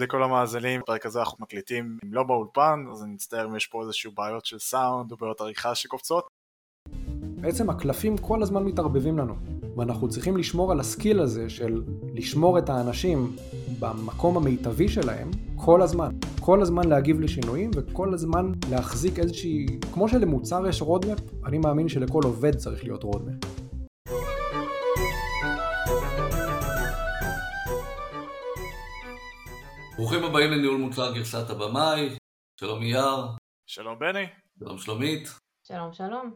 לכל המאזינים, בפרק הזה אנחנו מקליטים אם לא באולפן, אז אני מצטער אם יש פה איזשהו בעיות של סאונד או בעיות עריכה שקופצות. בעצם הקלפים כל הזמן מתערבבים לנו, ואנחנו צריכים לשמור על ה skill הזה של לשמור את האנשים במקום המיטבי שלהם כל הזמן. כל הזמן להגיב לשינויים וכל הזמן להחזיק איזושהי, כמו שלמוצר יש roadmap, אני מאמין שלכל עובד צריך להיות roadmap. ברוכים הבאים לניהול מוצר גרסת הבמאי, שלום אייר. שלום בני. שלום שלומית. שלום שלום.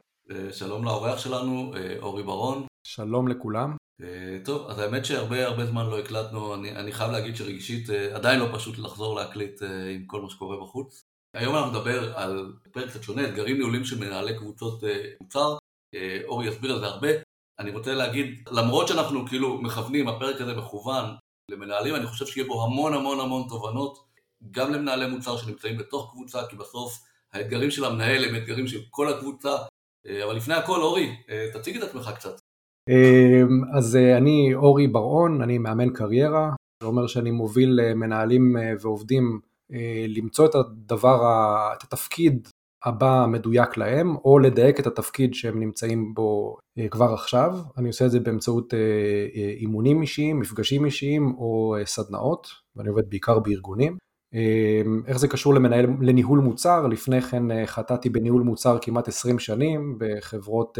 שלום לאורח שלנו, אה, אורי ברון. שלום לכולם. אה, טוב, אז האמת שהרבה הרבה זמן לא הקלטנו, אני, אני חייב להגיד שרגשית אה, עדיין לא פשוט לחזור להקליט עם כל מה שקורה בחוץ. היום אנחנו נדבר על פרק קצת שונה, אתגרים ניהולים של מנהלי קבוצות מוצר. אורי יסביר על זה הרבה. אני רוצה להגיד, למרות שאנחנו כאילו מכוונים, הפרק הזה מכוון למנהלים, אני חושב שיהיה בו המון המון המון תובנות, גם למנהלי מוצר שנמצאים בתוך קבוצה, כי בסוף האתגרים של המנהל הם אתגרים של כל הקבוצה. אה, אבל לפני הכל, אורי, אה, תציג את עצמך קצת. אה, אז אני אורי בר-און, אני מאמן קריירה, זה אומר שאני מוביל מנהלים ועובדים למצוא את הדבר, את התפקיד הבא מדויק להם, או לדייק את התפקיד שהם נמצאים בו אה, כבר עכשיו. אני עושה את זה באמצעות אה, אה, אימונים אישיים, מפגשים אישיים או סדנאות, ואני עובד בעיקר בארגונים. איך זה קשור למנהל, לניהול מוצר? לפני כן חטאתי בניהול מוצר כמעט 20 שנים בחברות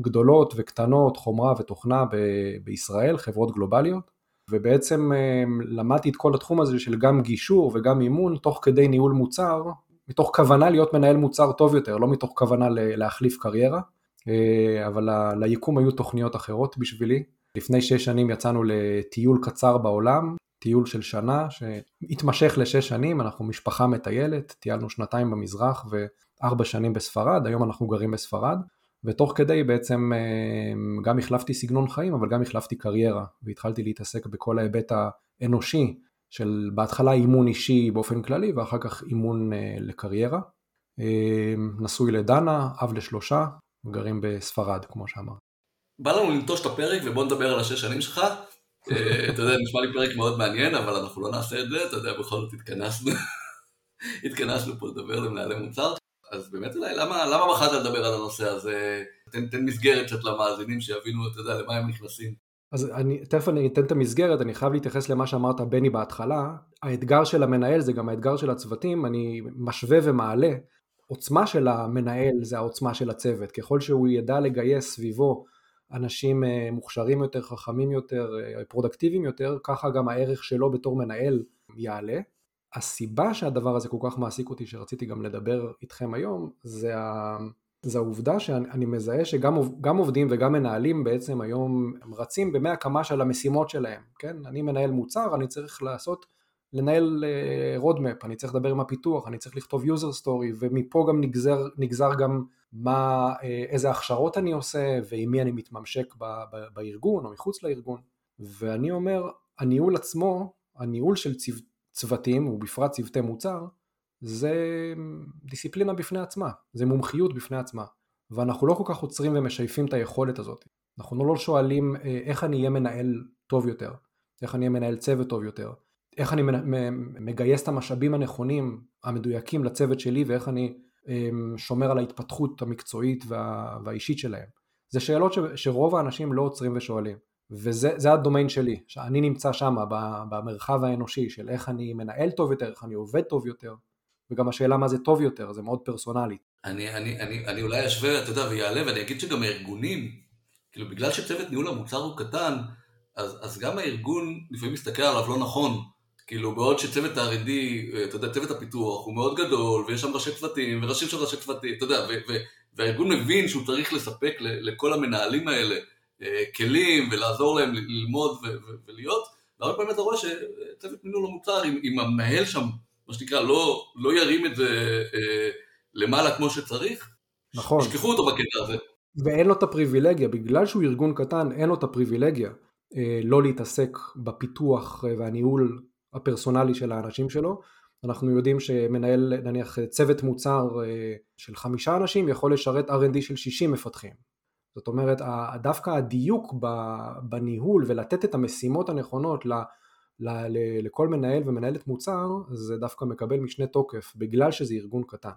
גדולות וקטנות, חומרה ותוכנה ב- בישראל, חברות גלובליות. ובעצם למדתי את כל התחום הזה של גם גישור וגם אימון תוך כדי ניהול מוצר מתוך כוונה להיות מנהל מוצר טוב יותר, לא מתוך כוונה להחליף קריירה, אה, אבל ליקום היו תוכניות אחרות בשבילי. לפני שש שנים יצאנו לטיול קצר בעולם, טיול של שנה שהתמשך לשש שנים, אנחנו משפחה מטיילת, טיילנו שנתיים במזרח וארבע שנים בספרד, היום אנחנו גרים בספרד, ותוך כדי בעצם אה, גם החלפתי סגנון חיים, אבל גם החלפתי קריירה, והתחלתי להתעסק בכל ההיבט האנושי של בהתחלה אימון אישי באופן כללי ואחר כך אימון אה, לקריירה. אה, נשוי לדנה, אב לשלושה, גרים בספרד כמו שאמרת. בא לנו לנטוש את הפרק ובוא נדבר על השש שנים שלך. אה, אתה יודע, נשמע לי פרק מאוד מעניין, אבל אנחנו לא נעשה את זה, אתה יודע, בכל זאת התכנסנו. התכנסנו פה לדבר למנהלי מוצר. אז באמת אולי, למה, למה בחרת לדבר על הנושא הזה? תן, תן מסגרת קצת למאזינים שיבינו, אתה יודע, למה הם נכנסים. אז אני, תכף אני אתן את המסגרת, אני חייב להתייחס למה שאמרת בני בהתחלה, האתגר של המנהל זה גם האתגר של הצוותים, אני משווה ומעלה, עוצמה של המנהל זה העוצמה של הצוות, ככל שהוא ידע לגייס סביבו אנשים אה, מוכשרים יותר, חכמים יותר, אה, פרודקטיביים יותר, ככה גם הערך שלו בתור מנהל יעלה. הסיבה שהדבר הזה כל כך מעסיק אותי, שרציתי גם לדבר איתכם היום, זה. זה העובדה שאני מזהה שגם עובדים וגם מנהלים בעצם היום הם רצים במאה קמ"ש על המשימות שלהם, כן? אני מנהל מוצר, אני צריך לעשות, לנהל roadmap, אה, אני צריך לדבר עם הפיתוח, אני צריך לכתוב user story ומפה גם נגזר, נגזר גם מה, אה, איזה הכשרות אני עושה ועם מי אני מתממשק ב, ב, בארגון או מחוץ לארגון ואני אומר, הניהול עצמו, הניהול של צו, צוותים ובפרט צוותי מוצר זה דיסציפלינה בפני עצמה, זה מומחיות בפני עצמה, ואנחנו לא כל כך עוצרים ומשייפים את היכולת הזאת. אנחנו לא שואלים אה, איך אני אהיה מנהל טוב יותר, איך אני אהיה מנהל צוות טוב יותר, איך אני מגייס את המשאבים הנכונים, המדויקים לצוות שלי ואיך אני אמ, שומר על ההתפתחות המקצועית וה, והאישית שלהם. זה שאלות ש, שרוב האנשים לא עוצרים ושואלים. וזה הדומיין שלי, שאני נמצא שם במרחב האנושי של איך אני מנהל טוב יותר, איך אני עובד טוב יותר, וגם השאלה מה זה טוב יותר, זה מאוד פרסונלי. אני, אני, אני, אני אולי אשווה, אתה יודע, ויעלה, ואני אגיד שגם הארגונים, כאילו בגלל שצוות ניהול המוצר הוא קטן, אז, אז גם הארגון לפעמים מסתכל עליו לא נכון. כאילו בעוד שצוות ה-R&D, אתה יודע, צוות הפיתוח הוא מאוד גדול, ויש שם ראשי צוותים, וראשים של ראשי צוותים, אתה יודע, ו- ו- והארגון מבין שהוא צריך לספק לכל המנהלים האלה אה, כלים, ולעזור להם ללמוד ו- ו- ולהיות, והרבה פעמים אתה רואה שצוות ניהול המוצר, אם, אם המנהל שם מה שנקרא, לא, לא ירים את זה אה, למעלה כמו שצריך, נכון. ישכחו אותו בקטע הזה. ואין לו את הפריבילגיה, בגלל שהוא ארגון קטן, אין לו את הפריבילגיה אה, לא להתעסק בפיתוח והניהול הפרסונלי של האנשים שלו. אנחנו יודעים שמנהל נניח צוות מוצר אה, של חמישה אנשים יכול לשרת R&D של 60 מפתחים. זאת אומרת, דווקא הדיוק בניהול ולתת את המשימות הנכונות לכל מנהל ומנהלת מוצר זה דווקא מקבל משנה תוקף בגלל שזה ארגון קטן.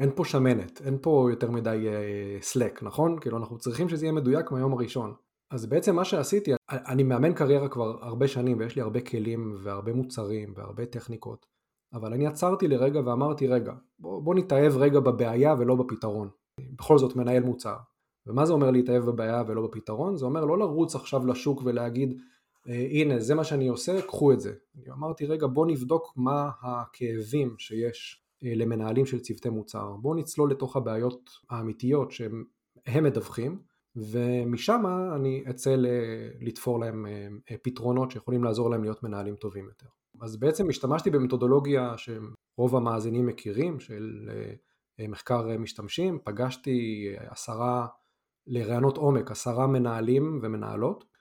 אין פה שמנת, אין פה יותר מדי סלק, uh, נכון? כאילו אנחנו צריכים שזה יהיה מדויק מהיום הראשון. אז בעצם מה שעשיתי, אני מאמן קריירה כבר הרבה שנים ויש לי הרבה כלים והרבה מוצרים והרבה טכניקות, אבל אני עצרתי לרגע ואמרתי רגע, בוא, בוא נתאהב רגע בבעיה ולא בפתרון. בכל זאת מנהל מוצר. ומה זה אומר להתאהב בבעיה ולא בפתרון? זה אומר לא לרוץ עכשיו לשוק ולהגיד אה, הנה זה מה שאני עושה, קחו את זה. אמרתי רגע בוא נבדוק מה הכאבים שיש אה, למנהלים של צוותי מוצר, בוא נצלול לתוך הבעיות האמיתיות שהם מדווחים ומשם אני אצא לתפור להם אה, פתרונות שיכולים לעזור להם להיות מנהלים טובים יותר. אז בעצם השתמשתי במתודולוגיה שרוב המאזינים מכירים של מחקר משתמשים, פגשתי עשרה לרעיונות עומק, עשרה מנהלים ומנהלות אה,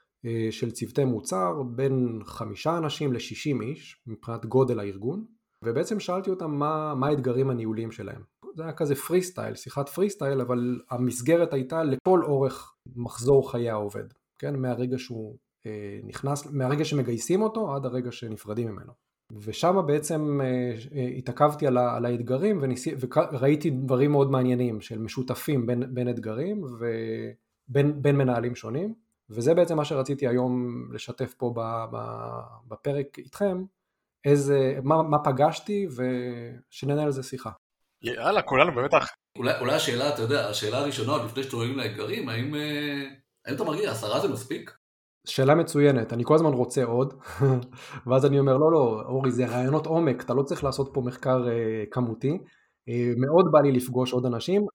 של צוותי מוצר, בין חמישה אנשים לשישים איש מבחינת גודל הארגון, ובעצם שאלתי אותם מה, מה האתגרים הניהוליים שלהם. זה היה כזה פרי סטייל, שיחת פרי סטייל, אבל המסגרת הייתה לכל אורך מחזור חיי העובד, כן? מהרגע שהוא אה, נכנס, מהרגע שמגייסים אותו עד הרגע שנפרדים ממנו. ושם בעצם אה, אה, התעכבתי על, על האתגרים וניסי, וראיתי דברים מאוד מעניינים של משותפים בין, בין אתגרים ובין מנהלים שונים וזה בעצם מה שרציתי היום לשתף פה בפרק איתכם, איזה, מה, מה פגשתי ושננהל על זה שיחה. יאללה, כולנו באמת אח. אולי, אולי השאלה, אתה יודע, השאלה הראשונה לפני שאתם רואים לאתגרים, האם, אה, האם אתה מרגיע, עשרה זה מספיק? שאלה מצוינת, אני כל הזמן רוצה עוד, ואז אני אומר לא לא אורי זה רעיונות עומק, אתה לא צריך לעשות פה מחקר uh, כמותי, uh, מאוד בא לי לפגוש עוד אנשים,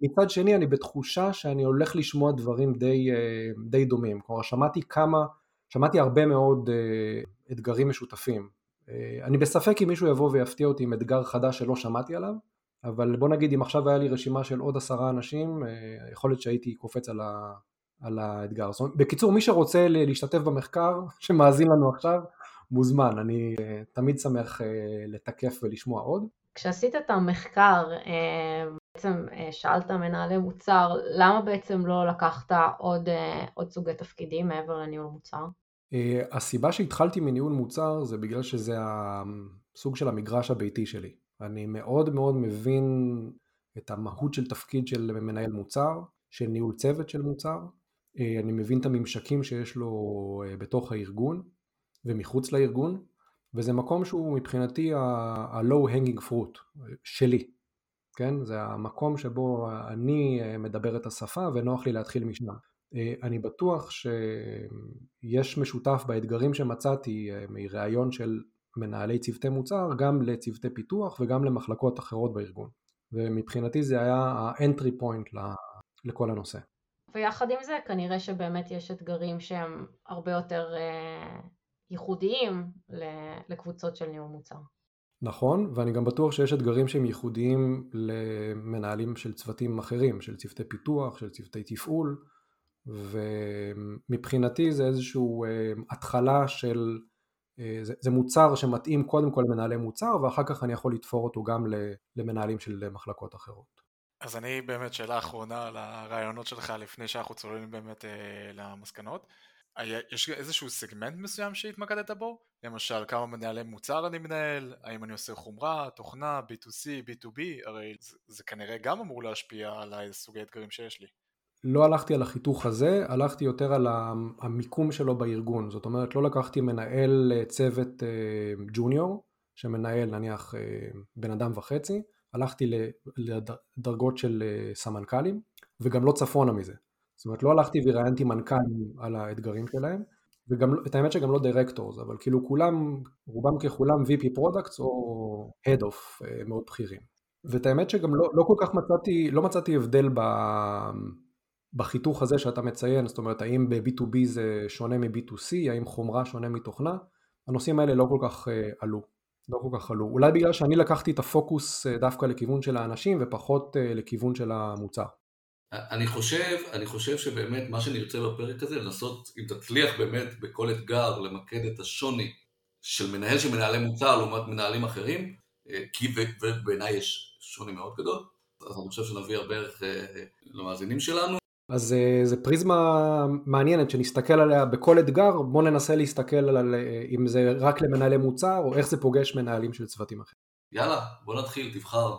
מצד שני אני בתחושה שאני הולך לשמוע דברים די, uh, די דומים, כלומר שמעתי כמה, שמעתי הרבה מאוד uh, אתגרים משותפים, uh, אני בספק אם מישהו יבוא ויפתיע אותי עם אתגר חדש שלא שמעתי עליו, אבל בוא נגיד אם עכשיו היה לי רשימה של עוד עשרה אנשים, יכול להיות שהייתי קופץ על, ה, על האתגר. זאת אומרת, בקיצור, מי שרוצה להשתתף במחקר, שמאזין לנו עכשיו, מוזמן, אני אה, תמיד שמח אה, לתקף ולשמוע עוד. כשעשית את המחקר, אה, בעצם שאלת מנהלי מוצר, למה בעצם לא לקחת עוד, עוד סוגי תפקידים מעבר לניהול מוצר? הסיבה שהתחלתי מניהול מוצר זה בגלל שזה הסוג של המגרש הביתי שלי. אני מאוד מאוד מבין את המהות של תפקיד של מנהל מוצר, של ניהול צוות של מוצר, אה, אני מבין את הממשקים שיש לו אה, בתוך הארגון ומחוץ לארגון, וזה מקום שהוא מבחינתי ה-low hanging fruit שלי, כן? זה המקום שבו אני אה, מדבר את השפה ונוח לי להתחיל משם. אני בטוח שיש משותף באתגרים שמצאתי מראיון של מנהלי צוותי מוצר גם לצוותי פיתוח וגם למחלקות אחרות בארגון. ומבחינתי זה היה ה-entry point לכל הנושא. ויחד עם זה כנראה שבאמת יש אתגרים שהם הרבה יותר אה, ייחודיים לקבוצות של ניהול מוצר. נכון, ואני גם בטוח שיש אתגרים שהם ייחודיים למנהלים של צוותים אחרים, של צוותי פיתוח, של צוותי תפעול, ומבחינתי זה איזושהי אה, התחלה של, אה, זה, זה מוצר שמתאים קודם כל למנהלי מוצר, ואחר כך אני יכול לתפור אותו גם למנהלים של מחלקות אחרות. אז אני באמת, שאלה אחרונה על הרעיונות שלך לפני שאנחנו צוללים באמת אה, למסקנות. יש איזשהו סגמנט מסוים שהתמקדת בו? למשל, כמה מנהלי מוצר אני מנהל? האם אני עושה חומרה, תוכנה, B2C, B2B? הרי זה, זה כנראה גם אמור להשפיע על הסוגי האתגרים שיש לי. לא הלכתי על החיתוך הזה, הלכתי יותר על המיקום שלו בארגון. זאת אומרת, לא לקחתי מנהל אה, צוות אה, ג'וניור, שמנהל נניח אה, בן אדם וחצי, הלכתי לדרגות של אה, סמנכ"לים וגם לא צפונה מזה. זאת אומרת לא הלכתי וראיינתי מנכ"לים על האתגרים שלהם וגם את האמת שגם לא דירקטורס אבל כאילו כולם רובם ככולם VP Products או Head of אה, מאוד בכירים. ואת האמת שגם לא, לא כל כך מצאתי, לא מצאתי הבדל ב, בחיתוך הזה שאתה מציין, זאת אומרת האם ב-B2B זה שונה מ-B2C, האם חומרה שונה מתוכנה, הנושאים האלה לא כל כך אה, עלו. לא כל כך עלו. אולי בגלל שאני לקחתי את הפוקוס אה, דווקא לכיוון של האנשים ופחות אה, לכיוון של המוצר. אני חושב, אני חושב שבאמת מה שנרצה בפרק הזה, לנסות, אם תצליח באמת בכל אתגר למקד את השוני של מנהל של מנהלי מוצר לעומת מנהלים אחרים, אה, כי ובעיניי יש שוני מאוד גדול, אז אני חושב שנביא הרבה ערך למאזינים שלנו. אז אה, זו פריזמה מעניינת שנסתכל עליה בכל אתגר, בואו ננסה להסתכל על אה, אם זה רק למנהלי מוצר או איך זה פוגש מנהלים של צוותים אחרים. יאללה, בוא נתחיל, תבחר.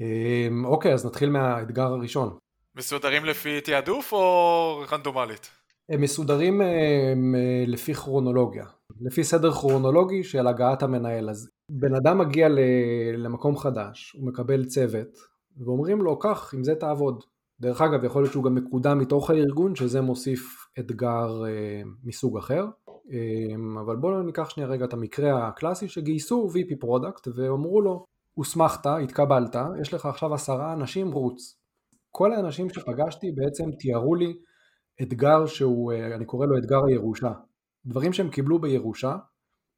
אמ, אוקיי, אז נתחיל מהאתגר הראשון. מסודרים לפי תעדוף או רנדומלית? הם מסודרים הם, לפי כרונולוגיה, לפי סדר כרונולוגי של הגעת המנהל. אז בן אדם מגיע למקום חדש, הוא מקבל צוות, ואומרים לו, קח, עם זה תעבוד. דרך אגב, יכול להיות שהוא גם מקודם מתוך הארגון, שזה מוסיף אתגר אה, מסוג אחר. אה, אבל בואו ניקח שנייה רגע את המקרה הקלאסי שגייסו VP Product ואמרו לו, הוסמכת, התקבלת, יש לך עכשיו עשרה אנשים, רוץ. כל האנשים שפגשתי בעצם תיארו לי אתגר שהוא, אה, אני קורא לו אתגר הירושה. דברים שהם קיבלו בירושה,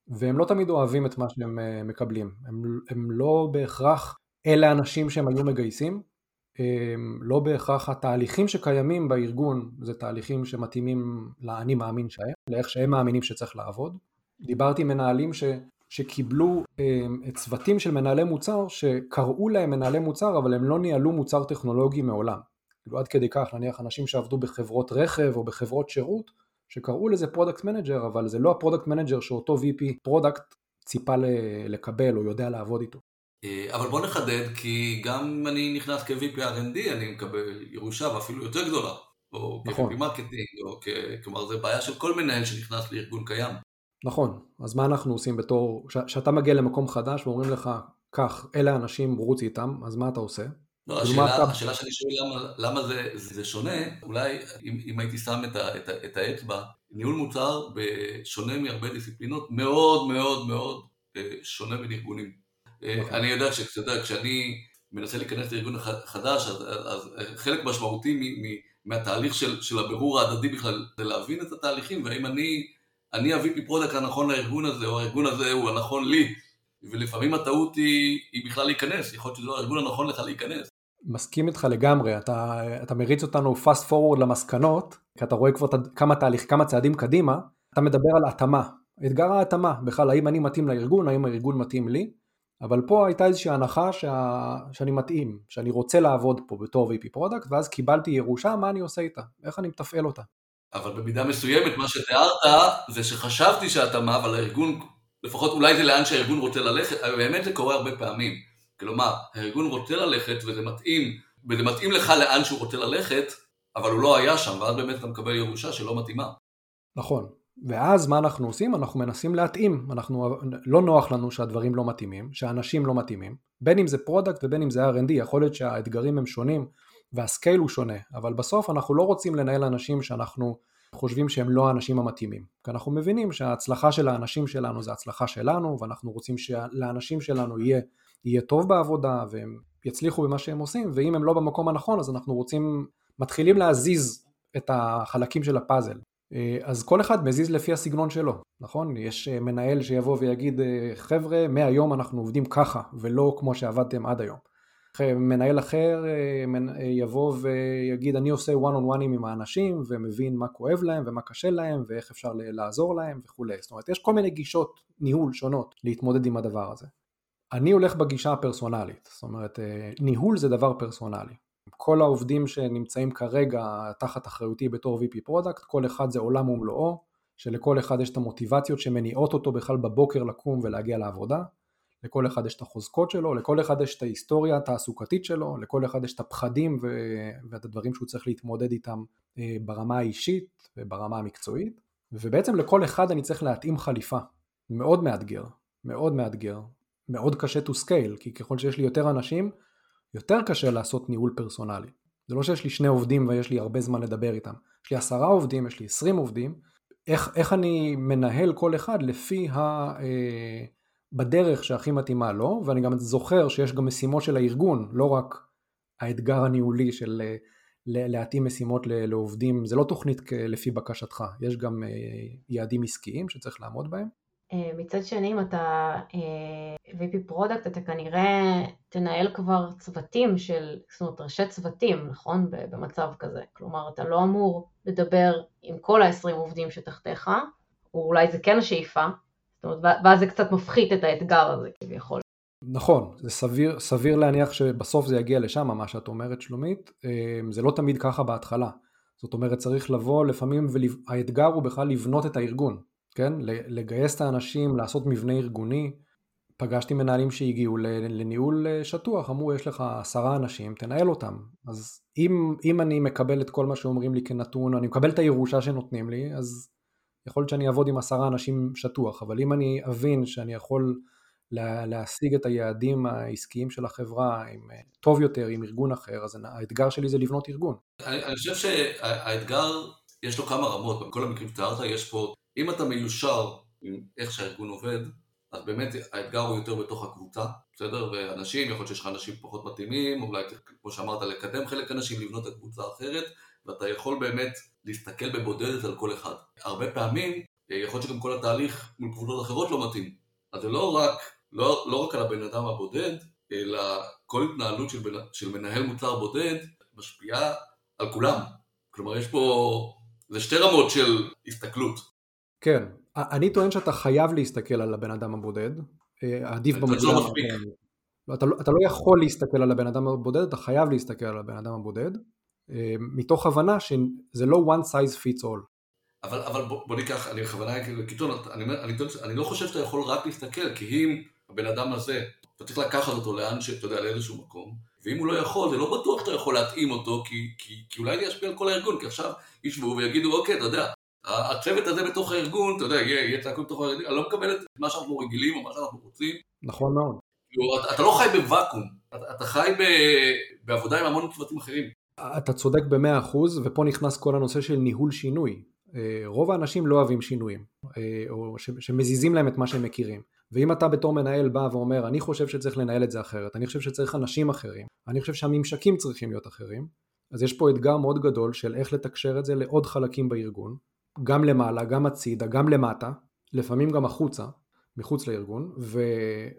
והם לא תמיד אוהבים את מה שהם אה, מקבלים. הם, הם לא בהכרח אלה האנשים שהם היו מגייסים, הם לא בהכרח התהליכים שקיימים בארגון זה תהליכים שמתאימים לאני מאמין שהם, לאיך שהם מאמינים שצריך לעבוד. דיברתי עם מנהלים ש, שקיבלו הם, צוותים של מנהלי מוצר שקראו להם מנהלי מוצר אבל הם לא ניהלו מוצר טכנולוגי מעולם. כאילו עד כדי כך נניח אנשים שעבדו בחברות רכב או בחברות שירות שקראו לזה product manager אבל זה לא ה product manager שאותו VP product ציפה לקבל או יודע לעבוד איתו. אה, אבל בוא נחדד, כי גם אני נכנס כ-VP R&D, אני מקבל ירושה ואפילו יותר גדולה. או נכון. כ- VP marketing, או כ... כלומר זה בעיה של כל מנהל שנכנס לארגון קיים. נכון, אז מה אנחנו עושים בתור, כשאתה מגיע למקום חדש ואומרים לך, קח, אלה האנשים, רוץ איתם, אז מה אתה עושה? לא, השאלה, אתה... השאלה שאני שואל למה, למה זה, זה שונה, אולי אם, אם הייתי שם את, ה, את, ה, את האצבע, ניהול מוצר בשונה מהרבה דיסציפלינות, מאוד מאוד מאוד אה, שונה בין ארגונים. אה, נכון. אני יודע שכשאני מנסה להיכנס לארגון חדש, אז, אז חלק משמעותי מ, מ, מהתהליך של, של הבירור ההדדי בכלל זה להבין את התהליכים, והאם אני, אני ה- VP product הנכון לארגון הזה, או הארגון הזה הוא הנכון לי, ולפעמים הטעות היא, היא בכלל להיכנס, יכול להיות שזה לא הארגון הנכון לך להיכנס. מסכים איתך לגמרי, אתה, אתה מריץ אותנו fast forward למסקנות, כי אתה רואה כבר כמה תהליך, כמה צעדים קדימה, אתה מדבר על התאמה, אתגר ההתאמה, בכלל האם אני מתאים לארגון, האם הארגון מתאים לי, אבל פה הייתה איזושהי הנחה שה... שאני מתאים, שאני רוצה לעבוד פה בתור VP product, ואז קיבלתי ירושה, מה אני עושה איתה? איך אני מתפעל אותה? אבל במידה מסוימת מה שתיארת זה שחשבתי שהתאמה, אבל הארגון, לפחות אולי זה לאן שהארגון רוצה ללכת, באמת זה קורה הרבה פעמים. כלומר, הארגון רוצה ללכת וזה מתאים, וזה מתאים לך לאן שהוא רוצה ללכת, אבל הוא לא היה שם, ואז באמת אתה מקבל ירושה שלא מתאימה. נכון, ואז מה אנחנו עושים? אנחנו מנסים להתאים, אנחנו, לא נוח לנו שהדברים לא מתאימים, שהאנשים לא מתאימים, בין אם זה product ובין אם זה R&D, יכול להיות שהאתגרים הם שונים וה scale הוא שונה, אבל בסוף אנחנו לא רוצים לנהל אנשים שאנחנו חושבים שהם לא האנשים המתאימים, כי אנחנו מבינים שההצלחה של האנשים שלנו זה הצלחה שלנו, ואנחנו רוצים שלאנשים שלנו יהיה, יהיה טוב בעבודה והם יצליחו במה שהם עושים, ואם הם לא במקום הנכון אז אנחנו רוצים, מתחילים להזיז את החלקים של הפאזל, אה, אז כל אחד מזיז לפי הסגנון שלו, נכון? יש אה, מנהל שיבוא ויגיד, אה, חבר'ה, מהיום אנחנו עובדים ככה, ולא כמו שעבדתם עד היום. מנהל אחר יבוא ויגיד, אני עושה one on one עם האנשים, ומבין מה כואב להם, ומה קשה להם, ואיך אפשר לעזור להם וכולי. זאת אומרת, יש כל מיני גישות ניהול שונות להתמודד עם הדבר הזה. אני הולך בגישה הפרסונלית, זאת אומרת, ניהול זה דבר פרסונלי. כל העובדים שנמצאים כרגע תחת אחריותי בתור VP product, כל אחד זה עולם ומלואו, שלכל אחד יש את המוטיבציות שמניעות אותו בכלל בבוקר לקום ולהגיע לעבודה, לכל אחד יש את החוזקות שלו, לכל אחד יש את ההיסטוריה התעסוקתית שלו, לכל אחד יש את הפחדים ו... ואת הדברים שהוא צריך להתמודד איתם אה, ברמה האישית וברמה המקצועית, ובעצם לכל אחד אני צריך להתאים חליפה, מאוד מאתגר, מאוד מאתגר, מאוד קשה to scale, כי ככל שיש לי יותר אנשים, יותר קשה לעשות ניהול פרסונלי. זה לא שיש לי שני עובדים ויש לי הרבה זמן לדבר איתם. יש לי עשרה עובדים, יש לי עשרים עובדים. איך, איך אני מנהל כל אחד לפי ה... אה, בדרך שהכי מתאימה לו, ואני גם זוכר שיש גם משימות של הארגון, לא רק האתגר הניהולי של אה, להתאים משימות לעובדים, זה לא תוכנית לפי בקשתך, יש גם אה, יעדים עסקיים שצריך לעמוד בהם. אה, מצד שני, אם אתה VP product, אתה כנראה תנהל כבר צוותים של, זאת אומרת, ראשי צוותים, נכון? במצב כזה. כלומר, אתה לא אמור לדבר עם כל ה-20 עובדים שתחתיך, או אולי זה כן השאיפה, זאת אומרת, ואז זה קצת מפחית את האתגר הזה כביכול. נכון, זה סביר, סביר להניח שבסוף זה יגיע לשם, מה שאת אומרת, שלומית. אה, זה לא תמיד ככה בהתחלה. זאת אומרת צריך לבוא לפעמים, והאתגר הוא בכלל לבנות את הארגון, כן? לגייס את האנשים, לעשות מבנה ארגוני. פגשתי מנהלים שהגיעו לניהול אה, שטוח, אמרו יש לך עשרה אנשים, תנהל אותם. אז אם, אם אני מקבל את כל מה שאומרים לי כנתון, אני מקבל את הירושה שנותנים לי, אז יכול להיות שאני אעבוד עם עשרה אנשים שטוח, אבל אם אני אבין שאני יכול להשיג את היעדים העסקיים של החברה עם, אה, טוב יותר עם ארגון אחר, אז האתגר שלי זה לבנות ארגון. אני, אני חושב שהאתגר, יש לו כמה רמות, בכל המקרים שתיארת יש פה, אם אתה מיושר עם איך שהארגון עובד, אז באמת האתגר הוא יותר בתוך הקבוצה, בסדר? ואנשים, יכול להיות שיש לך אנשים פחות מתאימים, אולי כמו שאמרת, לקדם חלק אנשים, לבנות את הקבוצה האחרת, ואתה יכול באמת להסתכל בבודדת על כל אחד. הרבה פעמים, אה, יכול להיות שגם כל התהליך מול קבוצות אחרות לא מתאים. אז זה לא רק, לא, לא רק על הבן אדם הבודד, אלא כל התנהלות של, בנ... של מנהל מוצר בודד משפיעה על כולם. כלומר, יש פה, זה שתי רמות של הסתכלות. כן, אני טוען שאתה חייב להסתכל על הבן אדם הבודד, אה, עדיף. זה לא מספיק. לא, אתה, לא, אתה לא יכול להסתכל על הבן אדם הבודד, אתה חייב להסתכל על הבן אדם הבודד, מתוך הבנה שזה לא one size fits all. אבל, אבל בוא, בוא ניקח, אני בכוונה כאילו קיצון, אני, אני, אני, אני לא חושב שאתה יכול רק להסתכל, כי אם הבן אדם הזה, אתה צריך לקחת אותו לאן שאתה יודע, לאיזשהו מקום, ואם הוא לא יכול, זה לא בטוח שאתה יכול להתאים אותו, כי, כי, כי אולי זה ישפיע על כל הארגון, כי עכשיו ישבו ויגידו, אוקיי, אתה יודע, הצוות הזה בתוך הארגון, אתה יודע, יהיה צעקות בתוך הארגון, אני לא מקבל את מה שאנחנו רגילים או מה שאנחנו רוצים. נכון מאוד. כאילו, אתה, אתה לא חי בוואקום, אתה, אתה חי ב, בעבודה עם המון צוותים אחרים. אתה צודק במאה אחוז, ופה נכנס כל הנושא של ניהול שינוי. אה, רוב האנשים לא אוהבים שינויים, אה, או שמזיזים להם את מה שהם מכירים. ואם אתה בתור מנהל בא ואומר, אני חושב שצריך לנהל את זה אחרת, אני חושב שצריך אנשים אחרים, אני חושב שהממשקים צריכים להיות אחרים, אז יש פה אתגר מאוד גדול של איך לתקשר את זה לעוד חלקים בארגון, גם למעלה, גם הצידה, גם למטה, לפעמים גם החוצה, מחוץ לארגון, ו,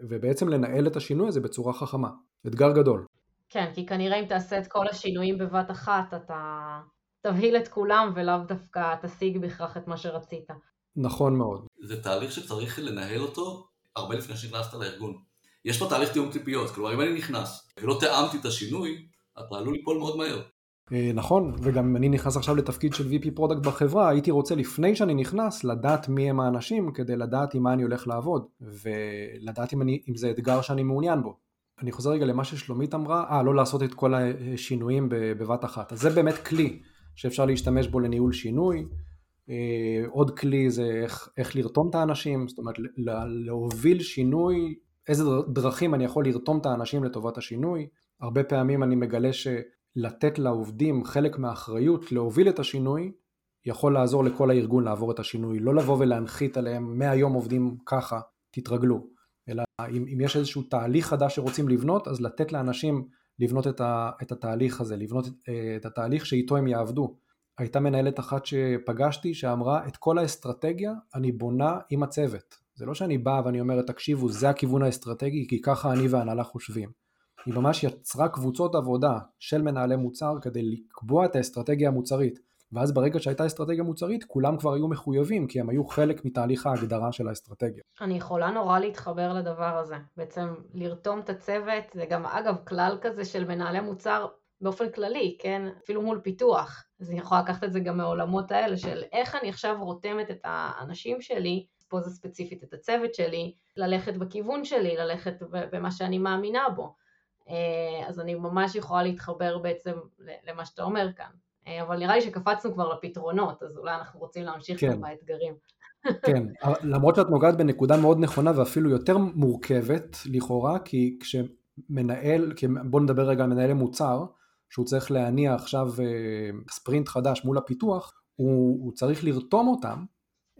ובעצם לנהל את השינוי הזה בצורה חכמה. אתגר גדול. כן, כי כנראה אם תעשה את כל השינויים בבת אחת, אתה תבהיל את כולם ולאו דווקא תשיג בכך את מה שרצית. נכון מאוד. זה תהליך שצריך לנהל אותו הרבה לפני שנכנסת לארגון. יש פה תהליך תיאום ציפיות, כלומר אם אני נכנס ולא תיאמתי את השינוי, אתה עלול ליפול מאוד מהר. אה, נכון, וגם אני נכנס עכשיו לתפקיד של VP product בחברה, הייתי רוצה לפני שאני נכנס לדעת מי הם האנשים כדי לדעת עם מה אני הולך לעבוד, ולדעת אם, אני, אם זה אתגר שאני מעוניין בו. אני חוזר רגע למה ששלומית אמרה, אה, לא לעשות את כל השינויים בבת אחת. אז זה באמת כלי שאפשר להשתמש בו לניהול שינוי. אה, עוד כלי זה איך, איך לרתום את האנשים, זאת אומרת להוביל שינוי, איזה דרכים אני יכול לרתום את האנשים לטובת השינוי. הרבה פעמים אני מגלה שלתת לעובדים חלק מהאחריות להוביל את השינוי, יכול לעזור לכל הארגון לעבור את השינוי, לא לבוא ולהנחית עליהם מהיום עובדים ככה, תתרגלו. אלא אם, אם יש איזשהו תהליך חדש שרוצים לבנות, אז לתת לאנשים לבנות את, ה, את התהליך הזה, לבנות את, את התהליך שאיתו הם יעבדו. הייתה מנהלת אחת שפגשתי שאמרה, את כל האסטרטגיה אני בונה עם הצוות. זה לא שאני בא ואני אומרת, תקשיבו, זה הכיוון האסטרטגי, כי ככה אני והנהלה חושבים. היא ממש יצרה קבוצות עבודה של מנהלי מוצר כדי לקבוע את האסטרטגיה המוצרית. ואז ברגע שהייתה אסטרטגיה מוצרית, כולם כבר היו מחויבים, כי הם היו חלק מתהליך ההגדרה של האסטרטגיה. אני יכולה נורא להתחבר לדבר הזה. בעצם לרתום את הצוות, זה גם אגב כלל כזה של מנהלי מוצר באופן כללי, כן? אפילו מול פיתוח. אז אני יכולה לקחת את זה גם מהעולמות האלה של איך אני עכשיו רותמת את האנשים שלי, פה זה ספציפית את הצוות שלי, ללכת בכיוון שלי, ללכת במה שאני מאמינה בו. אה, אז אני ממש יכולה להתחבר בעצם למה שאתה אומר כאן. אה, אבל נראה לי שקפצנו כבר לפתרונות, אז אולי אנחנו רוצים להמשיך כן. באתגרים. כן, למרות שאת נוגעת בנקודה מאוד נכונה ואפילו יותר מורכבת לכאורה, כי כשמנהל, בוא נדבר רגע על מנהל מוצר, שהוא צריך להניע עכשיו אה, ספרינט חדש מול הפיתוח, הוא, הוא צריך לרתום אותם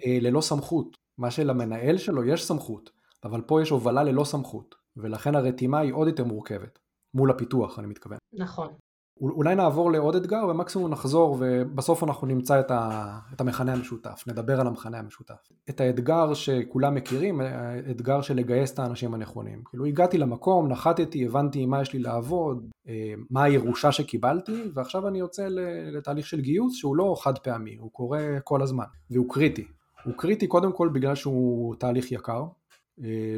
אה, ללא סמכות. מה שלמנהל שלו יש סמכות, אבל פה יש הובלה ללא סמכות, ולכן הרתימה היא עוד יותר מורכבת. מול הפיתוח, אני מתכוון. נכון. אולי נעבור לעוד אתגר ומקסימום נחזור ובסוף אנחנו נמצא את, ה, את המכנה המשותף, נדבר על המכנה המשותף. את האתגר שכולם מכירים, האתגר של לגייס את האנשים הנכונים. כאילו הגעתי למקום, נחתתי, הבנתי מה יש לי לעבוד, אה, מה הירושה שקיבלתי, ועכשיו אני יוצא לתהליך של גיוס שהוא לא חד פעמי, הוא קורה כל הזמן, והוא קריטי. הוא קריטי קודם כל בגלל שהוא תהליך יקר,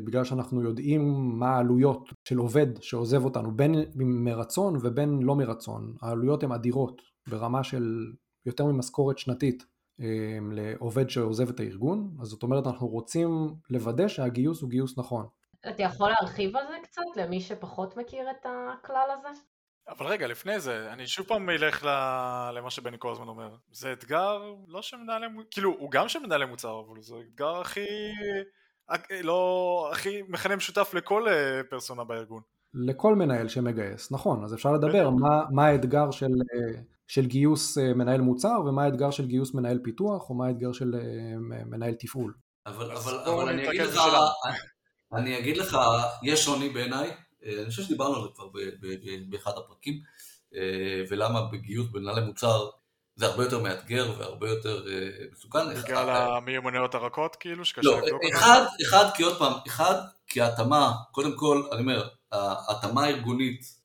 בגלל שאנחנו יודעים מה העלויות של עובד שעוזב אותנו בין מרצון ובין לא מרצון, העלויות הן אדירות ברמה של יותר ממשכורת שנתית אה, לעובד שעוזב את הארגון, אז זאת אומרת אנחנו רוצים לוודא שהגיוס הוא גיוס נכון. אתה יכול להרחיב על זה קצת למי שפחות מכיר את הכלל הזה? אבל רגע, לפני זה, אני שוב פעם אלך למה שבני כל הזמן אומר. זה אתגר לא שמנהלי, כאילו, הוא גם שמנהלי מוצר, אבל זה אתגר הכי, לא, הכי מכנה משותף לכל אה, פרסונה בארגון. לכל מנהל שמגייס, נכון, אז אפשר לדבר מה, מה האתגר של, אה, של גיוס אה, מנהל מוצר ומה האתגר של גיוס מנהל פיתוח או מה האתגר של מנהל תפעול. אבל, אבל, אבל אני אגיד לך, אני אגיד לך, יש שוני בעיניי, אה, אני חושב שדיברנו על זה כבר באחד הפרקים, אה, ולמה בגיוס במנהלי מוצר זה הרבה יותר מאתגר והרבה יותר אה, מסוכן. בגלל המיומנויות הרכות כאילו, לא, אחד, אחד, כי עוד פעם, אחד, כי ההתאמה, קודם כל, אני אומר, ההתאמה הארגונית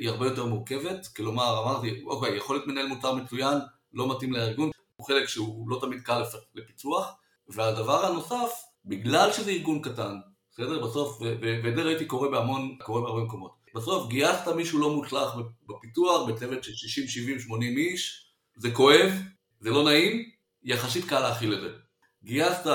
היא הרבה יותר מורכבת, כלומר, אמרתי, אוקיי, יכול להיות מנהל מוצר מצוין, לא מתאים לארגון, הוא חלק שהוא לא תמיד קל לפיצוח, והדבר הנוסף, בגלל שזה ארגון קטן, בסדר? בסוף, ואת זה ראיתי קורה בהמון, קורה בהרבה מקומות. בסוף גייסת מישהו לא מוצלח בפיתוח, בצוות של 60, 70, 80 איש, זה כואב, זה לא נעים, יחסית קל להכיל את זה. גייסת